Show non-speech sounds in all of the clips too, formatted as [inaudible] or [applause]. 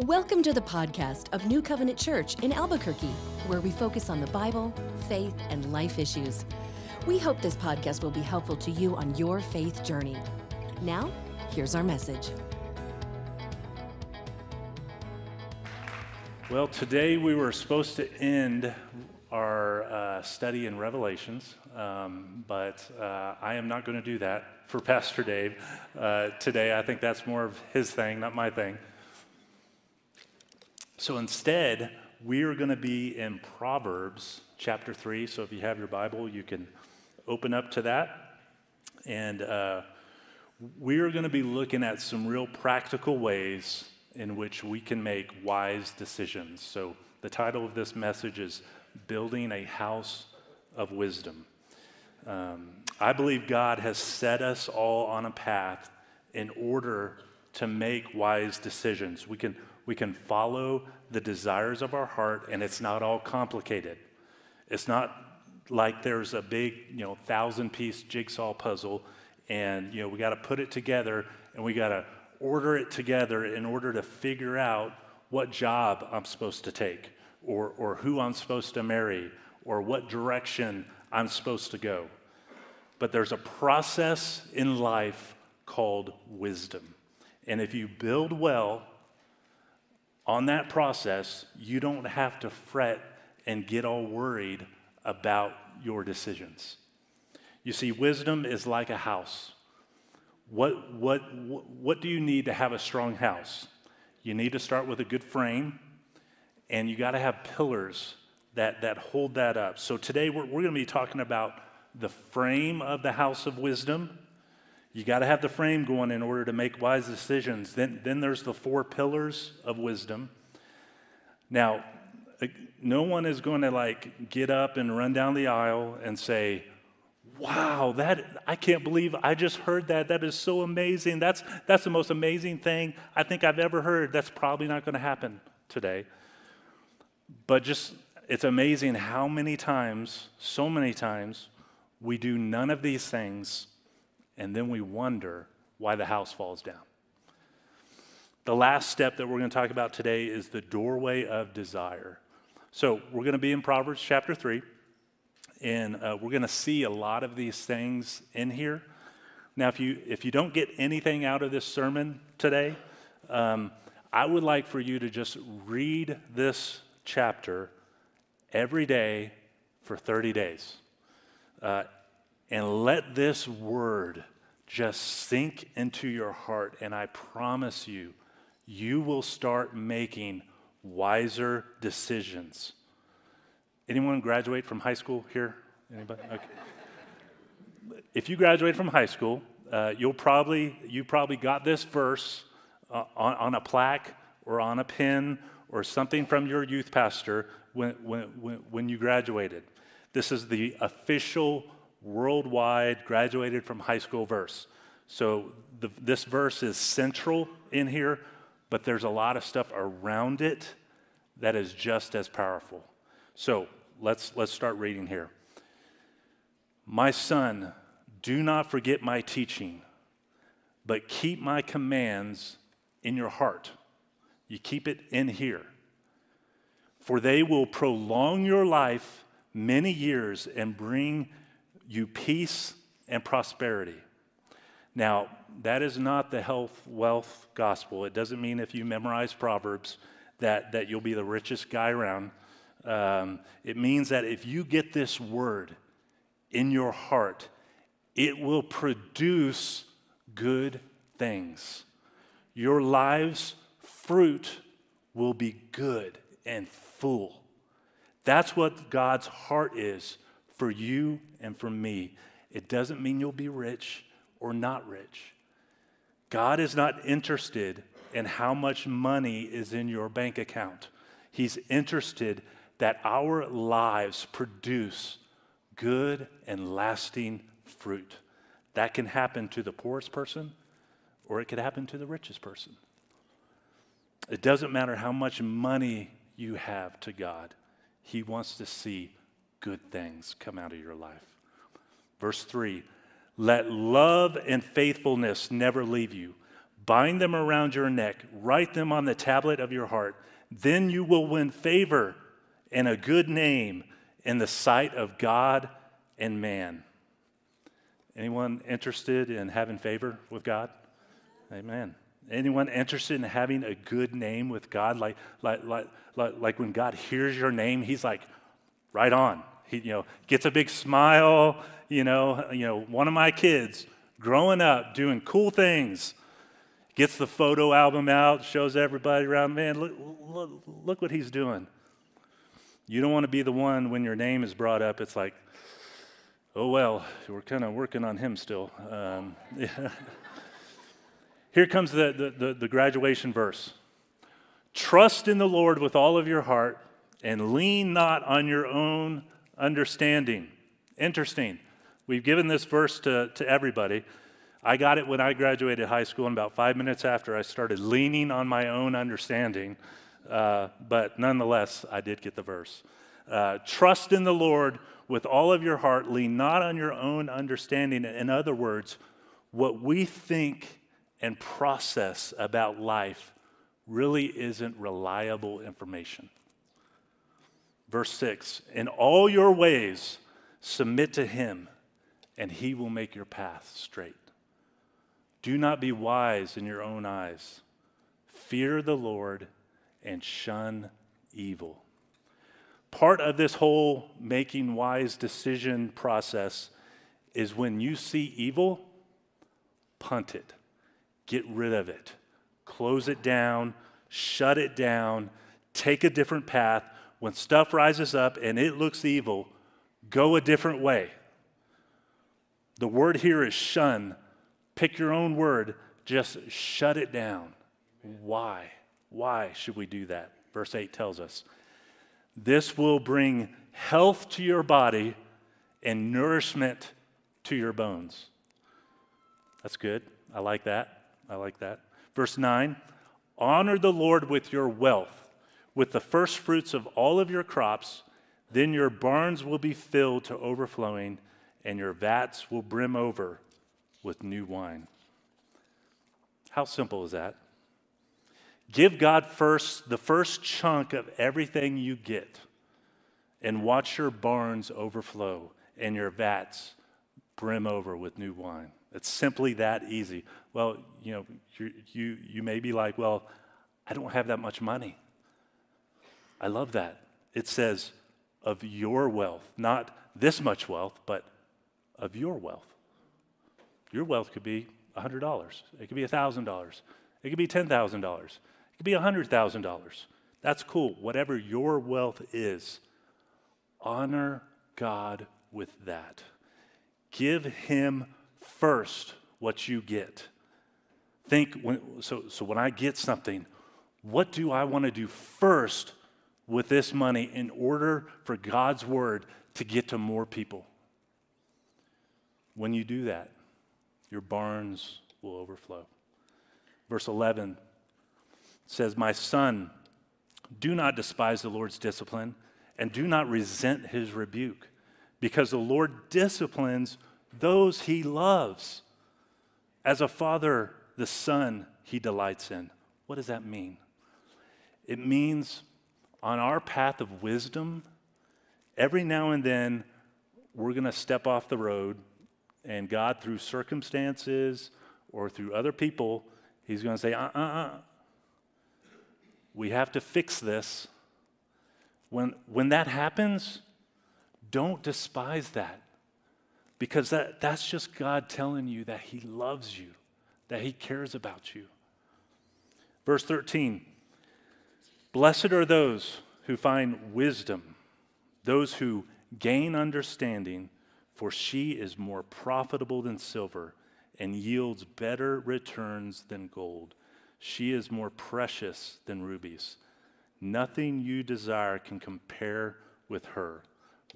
Welcome to the podcast of New Covenant Church in Albuquerque, where we focus on the Bible, faith, and life issues. We hope this podcast will be helpful to you on your faith journey. Now, here's our message. Well, today we were supposed to end our uh, study in Revelations, um, but uh, I am not going to do that for Pastor Dave uh, today. I think that's more of his thing, not my thing. So instead, we are going to be in Proverbs chapter 3. So if you have your Bible, you can open up to that. And uh, we are going to be looking at some real practical ways in which we can make wise decisions. So the title of this message is Building a House of Wisdom. Um, I believe God has set us all on a path in order to make wise decisions. We can we can follow the desires of our heart, and it's not all complicated. It's not like there's a big, you know, thousand piece jigsaw puzzle, and, you know, we got to put it together and we got to order it together in order to figure out what job I'm supposed to take, or, or who I'm supposed to marry, or what direction I'm supposed to go. But there's a process in life called wisdom. And if you build well, on that process, you don't have to fret and get all worried about your decisions. You see, wisdom is like a house. What, what, what do you need to have a strong house? You need to start with a good frame, and you got to have pillars that, that hold that up. So today we're, we're going to be talking about the frame of the house of wisdom you got to have the frame going in order to make wise decisions. Then, then there's the four pillars of wisdom. Now, uh, no one is going to like get up and run down the aisle and say, wow that i can't believe i just heard that that is so amazing that's that's the most amazing thing i think i've ever heard that's probably not going to happen today but just it's amazing how many times so many times we do none of these things and then we wonder why the house falls down. The last step that we're going to talk about today is the doorway of desire. So we're going to be in Proverbs chapter 3, and uh, we're going to see a lot of these things in here. Now, if you, if you don't get anything out of this sermon today, um, I would like for you to just read this chapter every day for 30 days. Uh, and let this word just sink into your heart. And I promise you, you will start making wiser decisions. Anyone graduate from high school here? Anybody? Okay. if you graduate from high school, uh, you'll probably you probably got this verse uh, on, on, a plaque or on a pin or something from your youth pastor when, when, when, when you graduated. This is the official worldwide graduated from high school verse. So the, this verse is central in here, but there's a lot of stuff around it that is just as powerful. So let's, let's start reading here. My son, do not forget my teaching, but keep my commands in your heart. You keep it in here. For they will prolong your life many years and bring you peace and prosperity. Now, that is not the health, wealth gospel. It doesn't mean if you memorize Proverbs that, that you'll be the richest guy around. Um, it means that if you get this word in your heart, it will produce good things. Your life's fruit will be good and full. That's what God's heart is for you and for me. It doesn't mean you'll be rich or not rich. God is not interested in how much money is in your bank account. He's interested that our lives produce good and lasting fruit. That can happen to the poorest person or it could happen to the richest person. It doesn't matter how much money you have to God, He wants to see good things come out of your life. Verse 3 Let love and faithfulness never leave you. Bind them around your neck, write them on the tablet of your heart. Then you will win favor and a good name in the sight of God and man. Anyone interested in having favor with God? Amen. Anyone interested in having a good name with God? Like, like, like, like, like when God hears your name, he's like, right on. He, you know, gets a big smile. You know, you know, one of my kids growing up doing cool things gets the photo album out, shows everybody around, man, look, look, look what he's doing. You don't want to be the one when your name is brought up, it's like, oh, well, we're kind of working on him still. Um, yeah. [laughs] Here comes the, the, the, the graduation verse Trust in the Lord with all of your heart and lean not on your own understanding. Interesting. We've given this verse to, to everybody. I got it when I graduated high school, and about five minutes after, I started leaning on my own understanding. Uh, but nonetheless, I did get the verse. Uh, Trust in the Lord with all of your heart, lean not on your own understanding. In other words, what we think and process about life really isn't reliable information. Verse 6 In all your ways, submit to him, and he will make your path straight. Do not be wise in your own eyes. Fear the Lord and shun evil. Part of this whole making wise decision process is when you see evil, punt it, get rid of it, close it down, shut it down, take a different path. When stuff rises up and it looks evil, go a different way. The word here is shun, Pick your own word, just shut it down. Why? Why should we do that? Verse 8 tells us this will bring health to your body and nourishment to your bones. That's good. I like that. I like that. Verse 9 honor the Lord with your wealth, with the first fruits of all of your crops. Then your barns will be filled to overflowing, and your vats will brim over with new wine. How simple is that? Give God first the first chunk of everything you get and watch your barns overflow and your vats brim over with new wine. It's simply that easy. Well, you know, you, you may be like, well, I don't have that much money. I love that. It says, of your wealth, not this much wealth, but of your wealth. Your wealth could be $100. It could be $1,000. It could be $10,000. It could be $100,000. That's cool. Whatever your wealth is, honor God with that. Give Him first what you get. Think, when, so, so when I get something, what do I want to do first with this money in order for God's word to get to more people? When you do that, your barns will overflow. Verse 11 says, My son, do not despise the Lord's discipline and do not resent his rebuke, because the Lord disciplines those he loves. As a father, the son he delights in. What does that mean? It means on our path of wisdom, every now and then we're going to step off the road and God, through circumstances or through other people, He's going to say, uh uh uh. We have to fix this. When, when that happens, don't despise that because that, that's just God telling you that He loves you, that He cares about you. Verse 13 Blessed are those who find wisdom, those who gain understanding for she is more profitable than silver and yields better returns than gold. She is more precious than rubies. Nothing you desire can compare with her.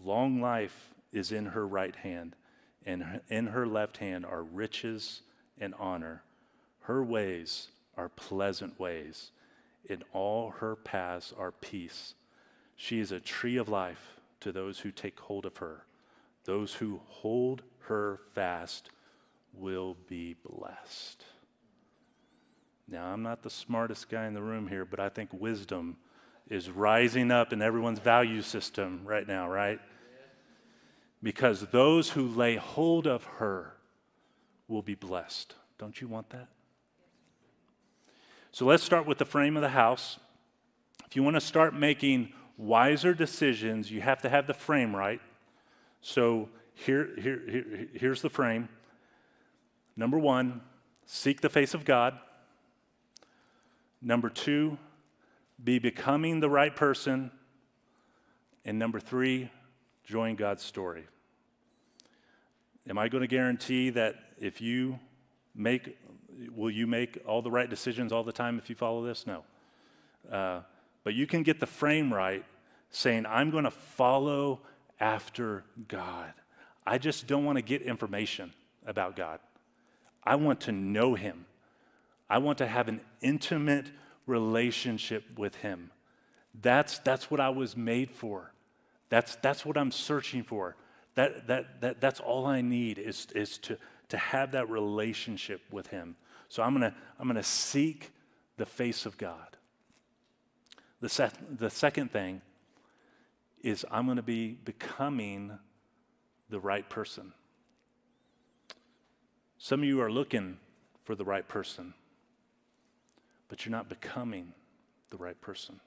Long life is in her right hand, and in her left hand are riches and honor. Her ways are pleasant ways. In all her paths are peace. She is a tree of life to those who take hold of her. Those who hold her fast will be blessed. Now, I'm not the smartest guy in the room here, but I think wisdom is rising up in everyone's value system right now, right? Because those who lay hold of her will be blessed. Don't you want that? So let's start with the frame of the house. If you want to start making wiser decisions, you have to have the frame right. So here, here, here, here's the frame. Number one, seek the face of God. Number two, be becoming the right person. And number three, join God's story. Am I going to guarantee that if you make, will you make all the right decisions all the time if you follow this? No. Uh, but you can get the frame right saying, I'm going to follow after God. I just don't want to get information about God. I want to know Him. I want to have an intimate relationship with Him. That's, that's what I was made for. That's, that's what I'm searching for. That, that, that, that's all I need is, is to, to have that relationship with Him. So I'm going to I'm going to seek the face of God. The, se- the second thing is I'm going to be becoming the right person. Some of you are looking for the right person, but you're not becoming the right person.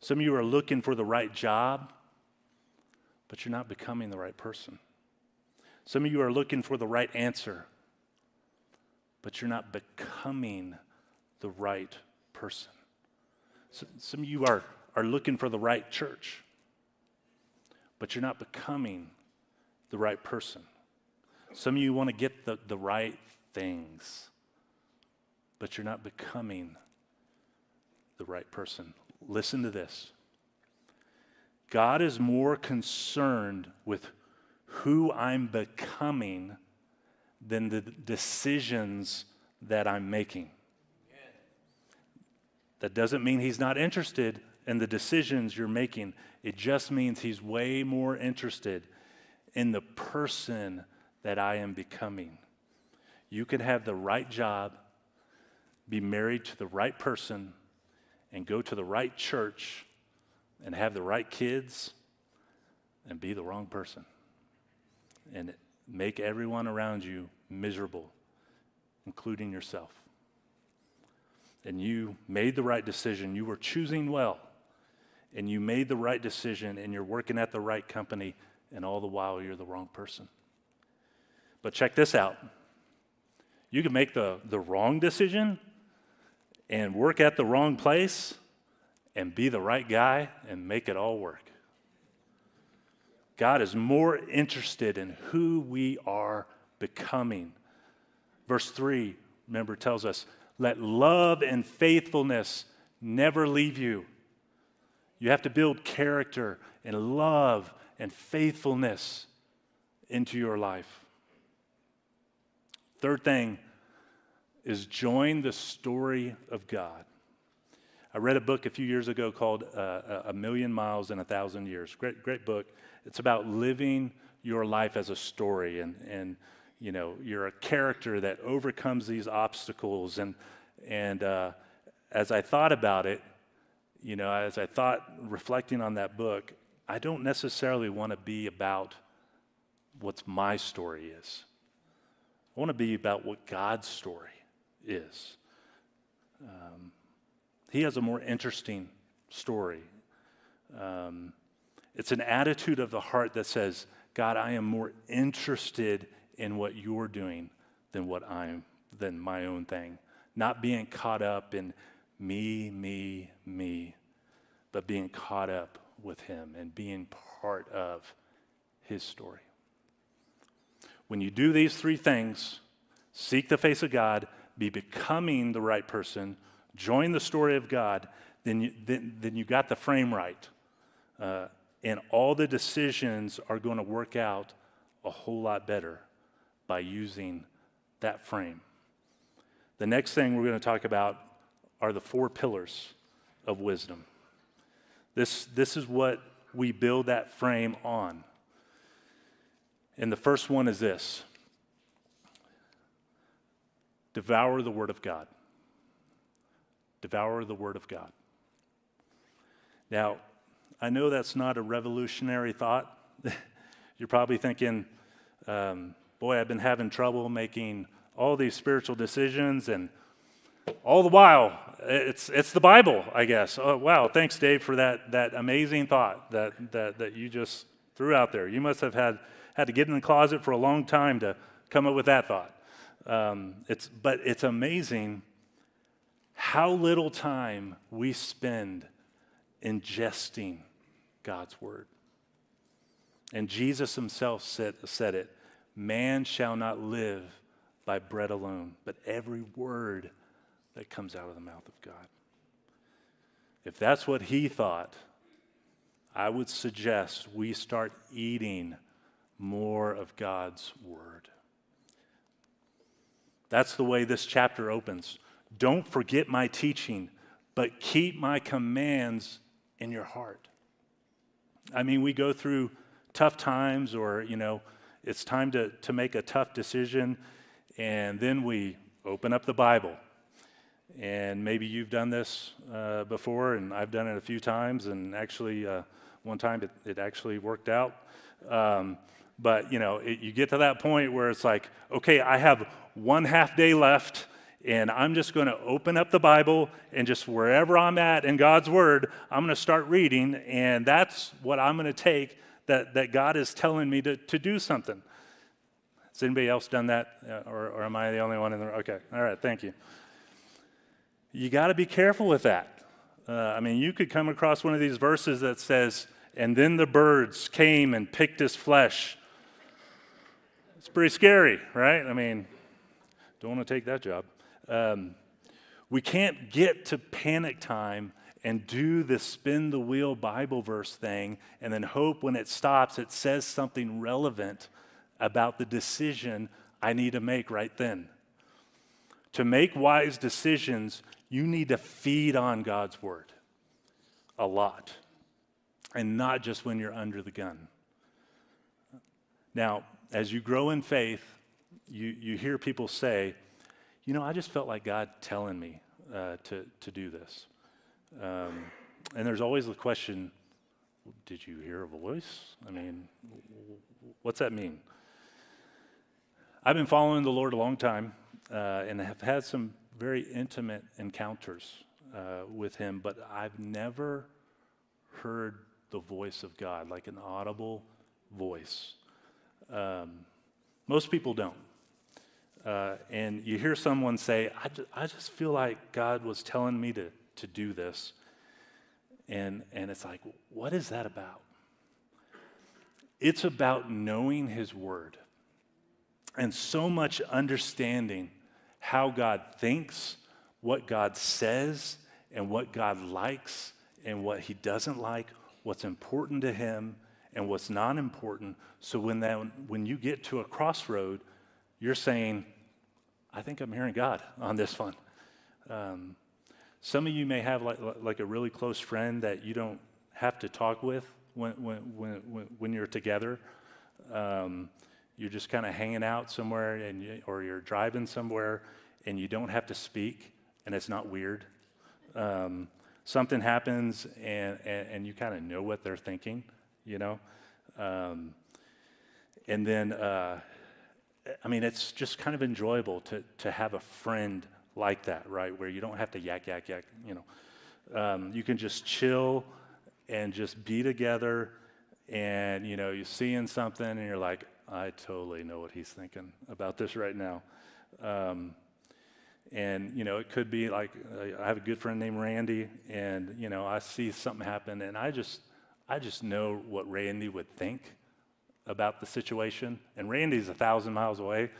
Some of you are looking for the right job, but you're not becoming the right person. Some of you are looking for the right answer, but you're not becoming the right person. So, some of you are, are looking for the right church, but you're not becoming the right person. Some of you want to get the, the right things, but you're not becoming the right person. Listen to this God is more concerned with who I'm becoming than the decisions that I'm making. That doesn't mean he's not interested in the decisions you're making. It just means he's way more interested in the person that I am becoming. You can have the right job, be married to the right person, and go to the right church and have the right kids and be the wrong person and make everyone around you miserable, including yourself. And you made the right decision. You were choosing well, and you made the right decision, and you're working at the right company, and all the while you're the wrong person. But check this out you can make the, the wrong decision and work at the wrong place and be the right guy and make it all work. God is more interested in who we are becoming. Verse 3, remember, tells us, let love and faithfulness never leave you. You have to build character and love and faithfulness into your life. Third thing is join the story of God. I read a book a few years ago called uh, A Million Miles in a Thousand Years. Great, great book. It's about living your life as a story, and, and you know, you're a character that overcomes these obstacles. And, and uh, as I thought about it, you know, as I thought reflecting on that book, I don't necessarily want to be about what my story is. I want to be about what God's story is. Um, he has a more interesting story. Um, it's an attitude of the heart that says, God, I am more interested in what you're doing than what I'm than my own thing. Not being caught up in me, me, me, but being caught up with him and being part of his story. When you do these three things, seek the face of God, be becoming the right person, join the story of God, then you, then, then you got the frame right. Uh, and all the decisions are going to work out a whole lot better by using that frame. The next thing we're going to talk about are the four pillars of wisdom. This, this is what we build that frame on. And the first one is this devour the Word of God. devour the Word of God. Now, I know that's not a revolutionary thought. [laughs] You're probably thinking, um, boy, I've been having trouble making all these spiritual decisions, and all the while, it's, it's the Bible, I guess. Oh, wow, thanks, Dave, for that, that amazing thought that, that, that you just threw out there. You must have had, had to get in the closet for a long time to come up with that thought. Um, it's, but it's amazing how little time we spend ingesting God's word. And Jesus himself said, said it man shall not live by bread alone, but every word that comes out of the mouth of God. If that's what he thought, I would suggest we start eating more of God's word. That's the way this chapter opens. Don't forget my teaching, but keep my commands in your heart. I mean, we go through tough times, or, you know, it's time to, to make a tough decision, and then we open up the Bible. And maybe you've done this uh, before, and I've done it a few times, and actually, uh, one time it, it actually worked out. Um, but, you know, it, you get to that point where it's like, okay, I have one half day left, and I'm just going to open up the Bible and just wherever I'm at in God's Word, I'm going to start reading, and that's what I'm going to take that, that God is telling me to, to do something. Has anybody else done that, uh, or, or am I the only one in there? Okay, all right, thank you. You got to be careful with that. Uh, I mean, you could come across one of these verses that says, and then the birds came and picked his flesh. It's pretty scary, right? I mean, don't want to take that job. Um, we can't get to panic time and do the spin the wheel Bible verse thing and then hope when it stops it says something relevant about the decision I need to make right then. To make wise decisions, you need to feed on God's word a lot and not just when you're under the gun. Now, as you grow in faith, you, you hear people say, you know, I just felt like God telling me uh, to, to do this. Um, and there's always the question did you hear a voice? I mean, what's that mean? I've been following the Lord a long time uh, and have had some very intimate encounters uh, with Him, but I've never heard the voice of God, like an audible voice. Um, most people don't. Uh, and you hear someone say, I, just, I just feel like God was telling me to, to do this. And, and it's like, what is that about? It's about knowing His Word and so much understanding how God thinks, what God says, and what God likes and what He doesn't like, what's important to Him and what's not important. So when, that, when you get to a crossroad, you're saying, I think I'm hearing God on this one. Um, some of you may have like, like a really close friend that you don't have to talk with when, when, when, when you're together. Um, you're just kind of hanging out somewhere and you, or you're driving somewhere and you don't have to speak and it's not weird. Um, something happens and, and, and you kind of know what they're thinking, you know? Um, and then uh, I mean, it's just kind of enjoyable to, to have a friend like that, right? Where you don't have to yak, yak, yak, you know. Um, you can just chill and just be together and, you know, you're seeing something and you're like, I totally know what he's thinking about this right now. Um, and, you know, it could be like I have a good friend named Randy and, you know, I see something happen and I just, I just know what Randy would think about the situation. And Randy's a thousand miles away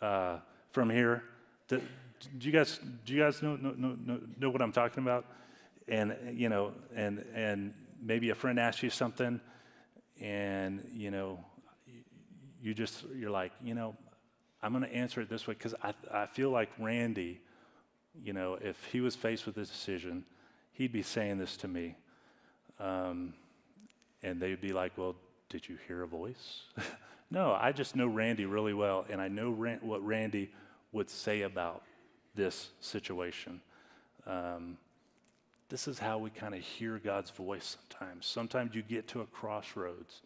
uh, from here. Do, do, you guys do you guys know, know, know, know what I'm talking about? And you know, and and maybe a friend asks you something, and you know, you just you're like, you know, I'm going to answer it this way because I I feel like Randy, you know, if he was faced with this decision, he'd be saying this to me. Um, and they'd be like, well, did you hear a voice? [laughs] no, I just know Randy really well, and I know what Randy would say about this situation. Um, this is how we kind of hear God's voice sometimes. Sometimes you get to a crossroads,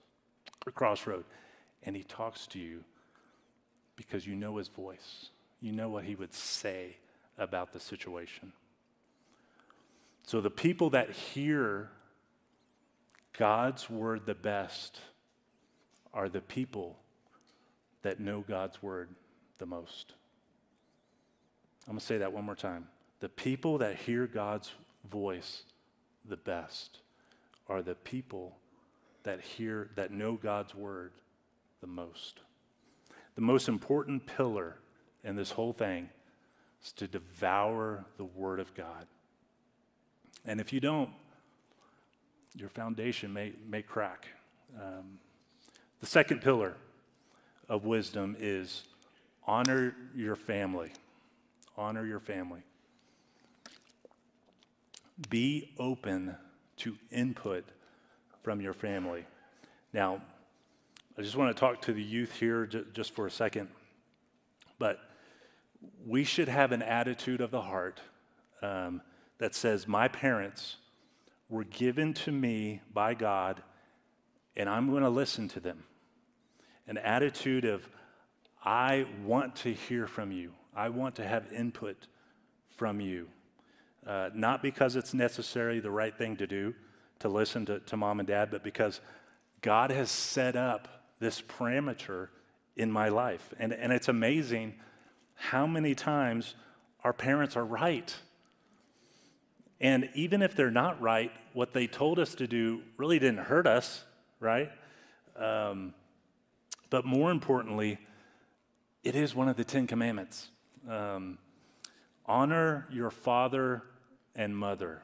a crossroad, and He talks to you because you know His voice. You know what He would say about the situation. So the people that hear God's word the best are the people that know God's word the most. I'm going to say that one more time. The people that hear God's voice the best are the people that hear that know God's word the most. The most important pillar in this whole thing is to devour the word of God. And if you don't, your foundation may, may crack. Um, the second pillar of wisdom is honor your family. Honor your family. Be open to input from your family. Now, I just want to talk to the youth here just for a second, but we should have an attitude of the heart um, that says, My parents were given to me by God, and I'm going to listen to them. An attitude of, I want to hear from you, I want to have input from you. Uh, not because it's necessarily the right thing to do to listen to, to mom and dad, but because God has set up this parameter in my life. And, and it's amazing how many times our parents are right. And even if they're not right, what they told us to do really didn't hurt us, right? Um, but more importantly, it is one of the Ten Commandments. Um, honor your father and mother.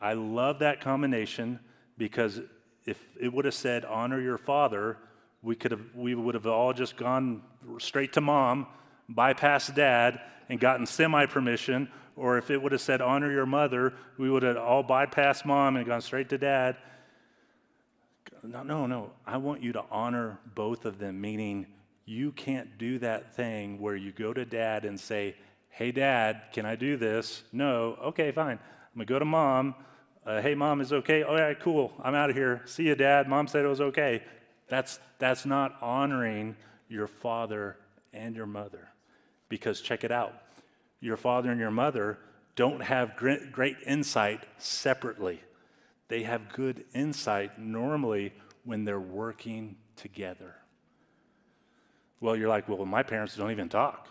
I love that combination because if it would have said honor your father, we could have we would have all just gone straight to mom, bypassed dad, and gotten semi permission. Or if it would have said honor your mother, we would have all bypassed mom and gone straight to dad. No, no, no. I want you to honor both of them, meaning you can't do that thing where you go to dad and say, Hey, dad, can I do this? No. Okay, fine. I'm going to go to mom. Uh, hey, mom, is okay? All right, cool. I'm out of here. See you, dad. Mom said it was okay. That's, that's not honoring your father and your mother. Because check it out your father and your mother don't have great, great insight separately, they have good insight normally when they're working together. Well, you're like, well, my parents don't even talk,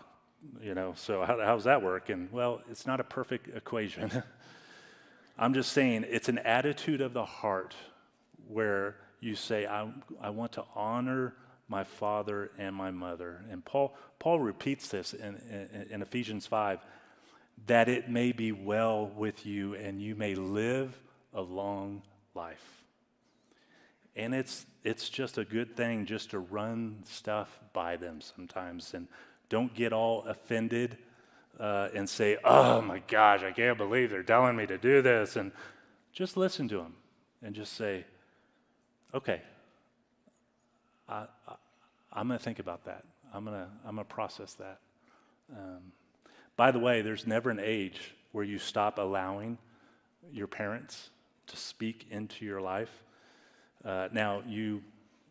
you know, so how, how's that work? And well, it's not a perfect equation. [laughs] I'm just saying it's an attitude of the heart where you say, I, I want to honor my father and my mother. And Paul, Paul repeats this in, in, in Ephesians 5 that it may be well with you and you may live a long life. And it's, it's just a good thing just to run stuff by them sometimes and don't get all offended uh, and say, oh my gosh, I can't believe they're telling me to do this. And just listen to them and just say, okay, I, am going to think about that. I'm going to I'm to process that. Um, by the way, there's never an age where you stop allowing your parents to speak into your life. Uh, now, you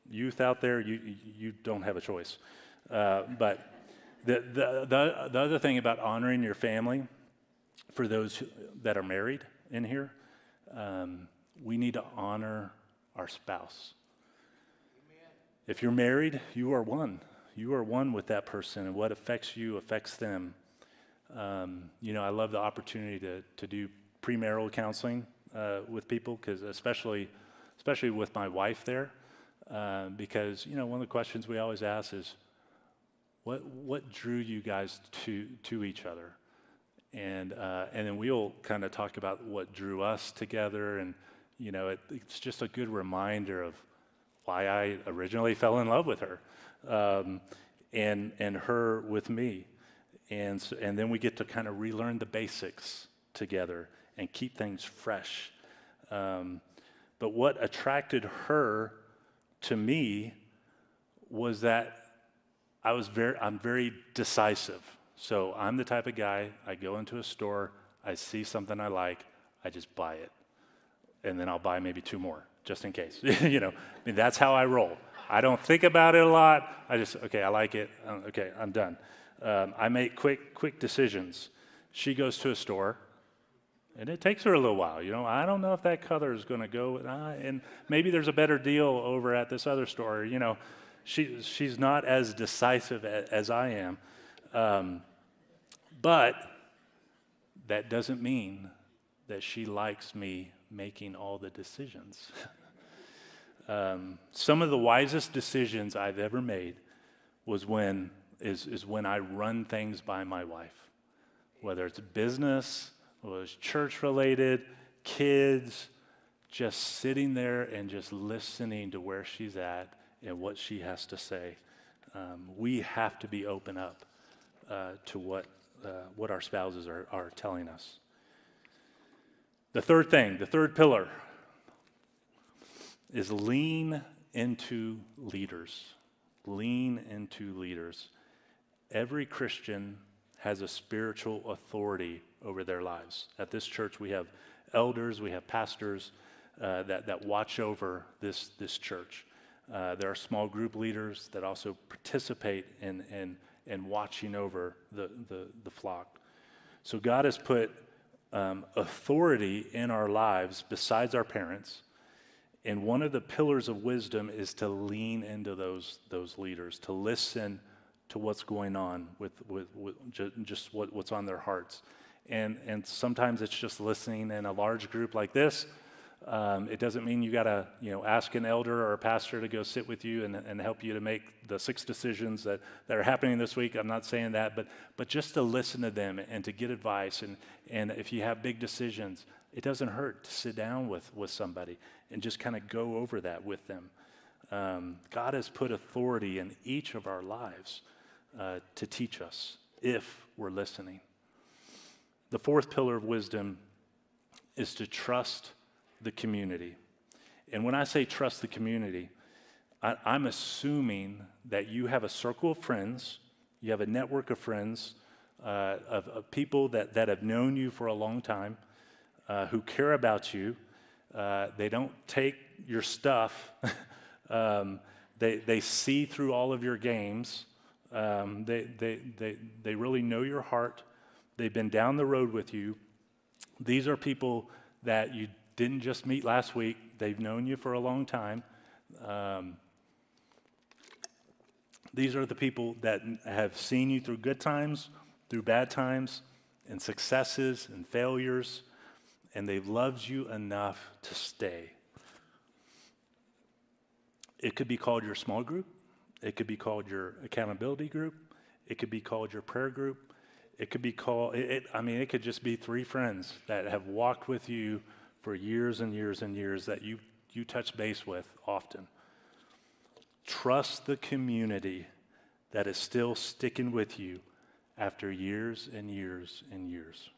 youth out there, you, you don't have a choice. Uh, but the, the, the, the other thing about honoring your family, for those that are married in here, um, we need to honor our spouse. If you're married, you are one. You are one with that person, and what affects you affects them. Um, you know, I love the opportunity to, to do premarital counseling uh, with people, because especially, especially with my wife there, uh, because you know one of the questions we always ask is, what what drew you guys to to each other, and uh, and then we'll kind of talk about what drew us together, and you know it, it's just a good reminder of why I originally fell in love with her, um, and and her with me, and so, and then we get to kind of relearn the basics together and keep things fresh. Um, but what attracted her to me was that I was very I'm very decisive. So I'm the type of guy I go into a store, I see something I like, I just buy it. And then I'll buy maybe two more, just in case. [laughs] you know, I mean, that's how I roll. I don't think about it a lot. I just, okay, I like it. Um, okay, I'm done. Um, I make quick, quick decisions. She goes to a store, and it takes her a little while. You know, I don't know if that color is going to go, uh, and maybe there's a better deal over at this other store. You know, she, she's not as decisive as, as I am. Um, but that doesn't mean that she likes me making all the decisions. [laughs] um, some of the wisest decisions I've ever made was when is, is when I run things by my wife, whether it's business, it's church related, kids, just sitting there and just listening to where she's at and what she has to say. Um, we have to be open up uh, to what, uh, what our spouses are, are telling us. The third thing, the third pillar, is lean into leaders. Lean into leaders. Every Christian has a spiritual authority over their lives. At this church, we have elders, we have pastors uh, that, that watch over this, this church. Uh, there are small group leaders that also participate in, in, in watching over the, the, the flock. So God has put um, authority in our lives besides our parents. And one of the pillars of wisdom is to lean into those, those leaders, to listen to what's going on with, with, with just what, what's on their hearts. And, and sometimes it's just listening in a large group like this um, it doesn't mean you got to, you know, ask an elder or a pastor to go sit with you and, and help you to make the six decisions that, that are happening this week. I'm not saying that, but, but just to listen to them and to get advice. And, and if you have big decisions, it doesn't hurt to sit down with, with somebody and just kind of go over that with them. Um, God has put authority in each of our lives uh, to teach us if we're listening. The fourth pillar of wisdom is to trust the community. And when I say trust the community, I, am assuming that you have a circle of friends, you have a network of friends, uh, of, of, people that, that have known you for a long time, uh, who care about you. Uh, they don't take your stuff, [laughs] um, they, they see through all of your games. Um, they, they, they, they really know your heart. They've been down the road with you. These are people that you didn't just meet last week, they've known you for a long time. Um, these are the people that have seen you through good times, through bad times, and successes and failures, and they've loved you enough to stay. It could be called your small group, it could be called your accountability group, it could be called your prayer group, it could be called, it, it, I mean, it could just be three friends that have walked with you for years and years and years that you, you touch base with often. Trust the community that is still sticking with you after years and years and years.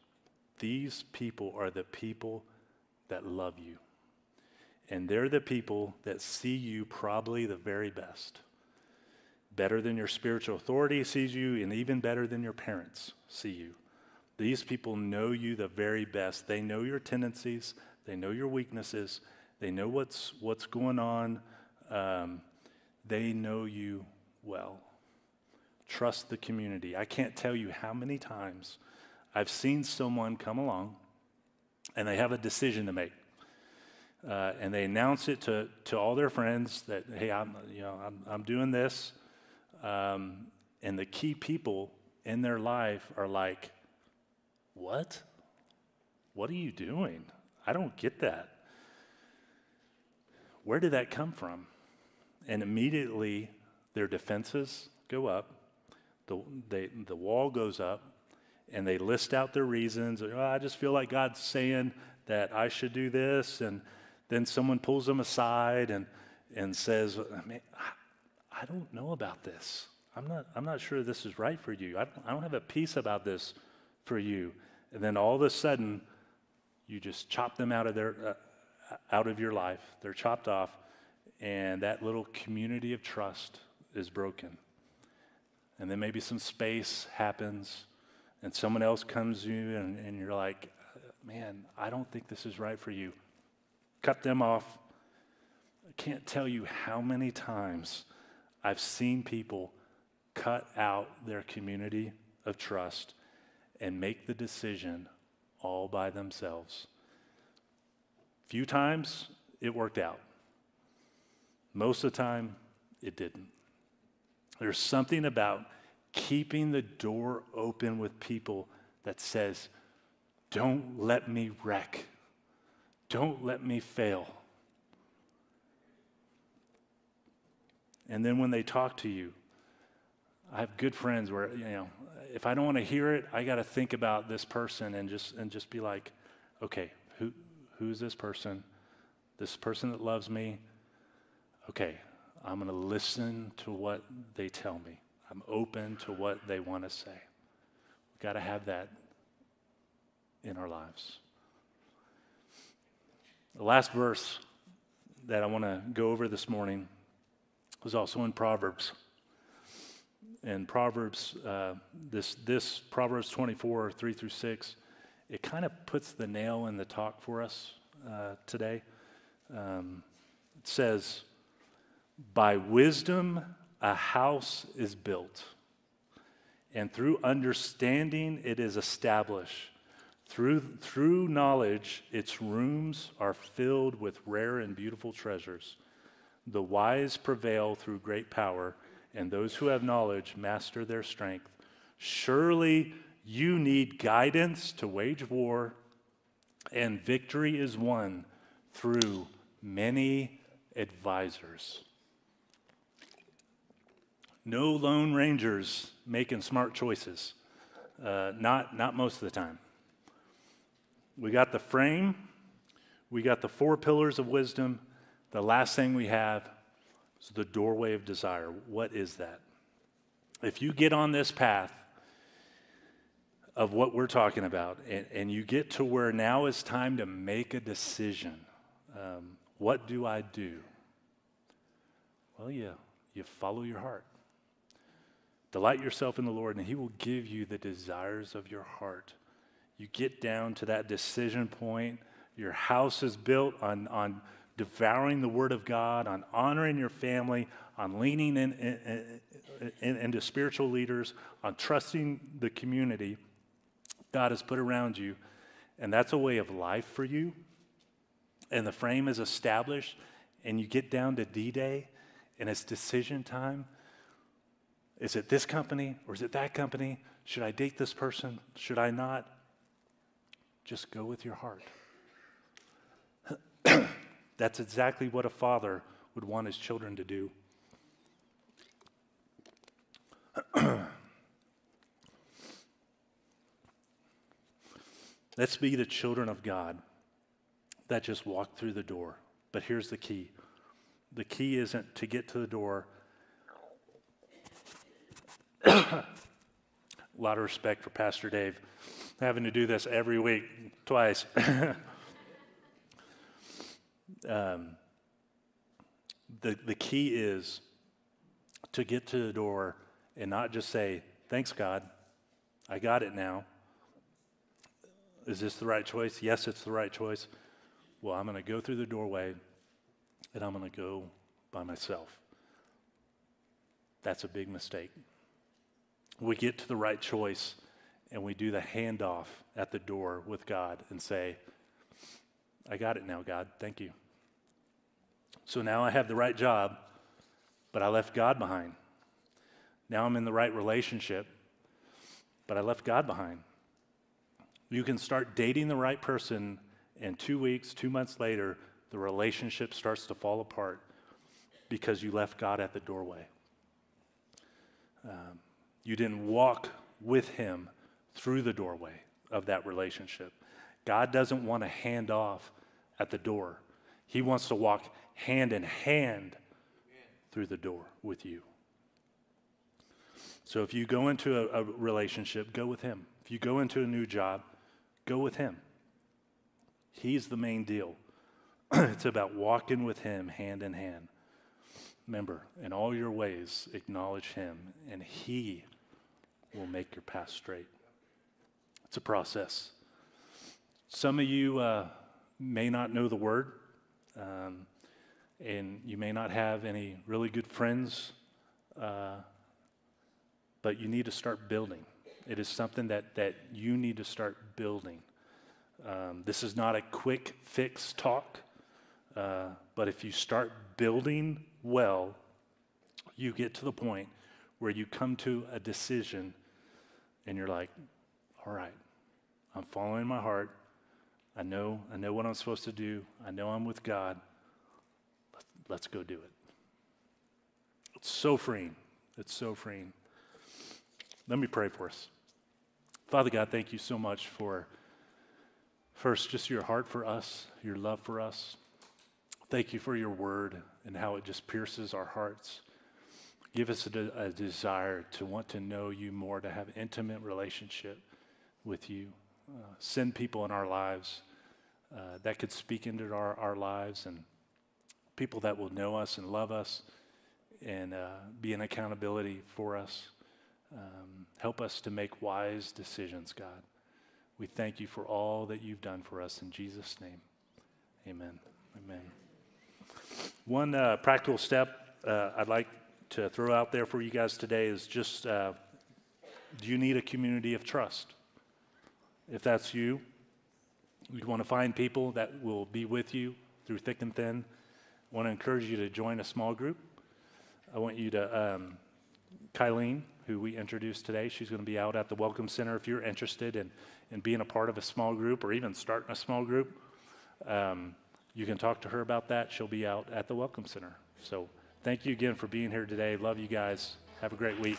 These people are the people that love you. And they're the people that see you probably the very best. Better than your spiritual authority sees you, and even better than your parents see you. These people know you the very best. They know your tendencies, they know your weaknesses. They know what's, what's going on. Um, they know you well. Trust the community. I can't tell you how many times I've seen someone come along and they have a decision to make. Uh, and they announce it to, to all their friends that, hey, I'm, you know, I'm, I'm doing this. Um, and the key people in their life are like, what? What are you doing? I don't get that. Where did that come from? And immediately their defenses go up, the, they, the wall goes up, and they list out their reasons. Oh, I just feel like God's saying that I should do this. And then someone pulls them aside and, and says, I, mean, I don't know about this. I'm not, I'm not sure this is right for you. I don't, I don't have a peace about this for you. And then all of a sudden, you just chop them out of their uh, out of your life. They're chopped off, and that little community of trust is broken. And then maybe some space happens, and someone else comes to you, and, and you're like, man, I don't think this is right for you. Cut them off. I can't tell you how many times I've seen people cut out their community of trust and make the decision all by themselves. Few times it worked out. Most of the time it didn't. There's something about keeping the door open with people that says, Don't let me wreck. Don't let me fail. And then when they talk to you, I have good friends where, you know, if I don't want to hear it, I got to think about this person and just, and just be like, okay, who, who's this person? This person that loves me? Okay, I'm going to listen to what they tell me. I'm open to what they want to say. We've got to have that in our lives. The last verse that I want to go over this morning was also in Proverbs. In Proverbs, uh, this, this Proverbs 24, 3 through 6, it kind of puts the nail in the talk for us uh, today. Um, it says, By wisdom a house is built, and through understanding it is established. Through, through knowledge, its rooms are filled with rare and beautiful treasures. The wise prevail through great power, and those who have knowledge master their strength. Surely you need guidance to wage war, and victory is won through many advisors. No lone rangers making smart choices, uh, not, not most of the time. We got the frame, we got the four pillars of wisdom. The last thing we have is the doorway of desire. What is that? If you get on this path of what we're talking about and, and you get to where now is time to make a decision, um, what do I do? Well, you, you follow your heart. Delight yourself in the Lord, and He will give you the desires of your heart you get down to that decision point. Your house is built on, on devouring the Word of God, on honoring your family, on leaning in, in, in, into spiritual leaders, on trusting the community God has put around you. And that's a way of life for you. And the frame is established, and you get down to D Day, and it's decision time. Is it this company or is it that company? Should I date this person? Should I not? Just go with your heart. That's exactly what a father would want his children to do. [clears throat] Let's be the children of God that just walk through the door. But here's the key the key isn't to get to the door. [coughs] a lot of respect for Pastor Dave having to do this every week, twice. [laughs] um, the, the key is to get to the door and not just say, Thanks, God, I got it now. Is this the right choice? Yes, it's the right choice. Well, I'm going to go through the doorway and I'm going to go by myself. That's a big mistake. We get to the right choice and we do the handoff at the door with God and say, I got it now, God. Thank you. So now I have the right job, but I left God behind. Now I'm in the right relationship, but I left God behind. You can start dating the right person, and two weeks, two months later, the relationship starts to fall apart because you left God at the doorway. Um, you didn't walk with Him through the doorway of that relationship. God doesn't want to hand off at the door, He wants to walk hand in hand through the door with you. So if you go into a, a, relationship, go with Him. If you go into a new job, go with Him. He's the main deal. [clears throat] it's about walking with Him hand in hand. Remember, in all your ways, acknowledge Him, and He will make your path straight. It's a process. some of you uh, may not know the word, um, and you may not have any really good friends, uh, but you need to start building. It is something that, that you need to start building. Um, this is not a quick fix talk, uh, but if you start building well, you get to the point where you come to a decision and you're like, all right, I'm following my heart. I know, I know what I'm supposed to do. I know I'm with God. Let's, go do it. It's so freeing. It's so freeing. Let me pray for us. Father God, thank you so much for first just your heart for us, your love for us. Thank you for your word and how it just pierces our hearts. Give us a, de- a desire to want to know you more, to have intimate relationship with you. Uh, send people in our lives uh, that could speak into our, our lives and people that will know us and love us and uh, be an accountability for us. Um, help us to make wise decisions, God. We thank you for all that you've done for us in Jesus' name. Amen. Amen. One uh, practical step uh, I'd like to throw out there for you guys today is just uh, do you need a community of trust? If that's you, you want to find people that will be with you through thick and thin. Want to encourage you to join a small group. I want you to, um, Kylene, who we introduced today, she's going to be out at the Welcome Center. If you're interested in, in being a part of a small group or even starting a small group, um, you can talk to her about that. She'll be out at the Welcome Center. So thank you again for being here today. Love you guys. Have a great week.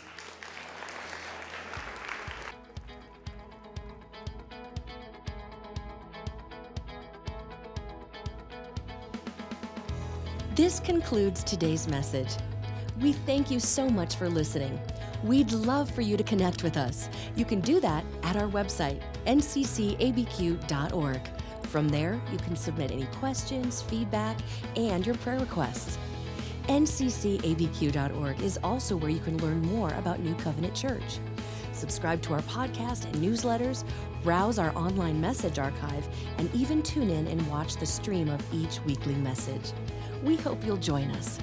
This concludes today's message. We thank you so much for listening. We'd love for you to connect with us. You can do that at our website, nccabq.org. From there, you can submit any questions, feedback, and your prayer requests. nccabq.org is also where you can learn more about New Covenant Church. Subscribe to our podcast and newsletters, browse our online message archive, and even tune in and watch the stream of each weekly message. We hope you'll join us.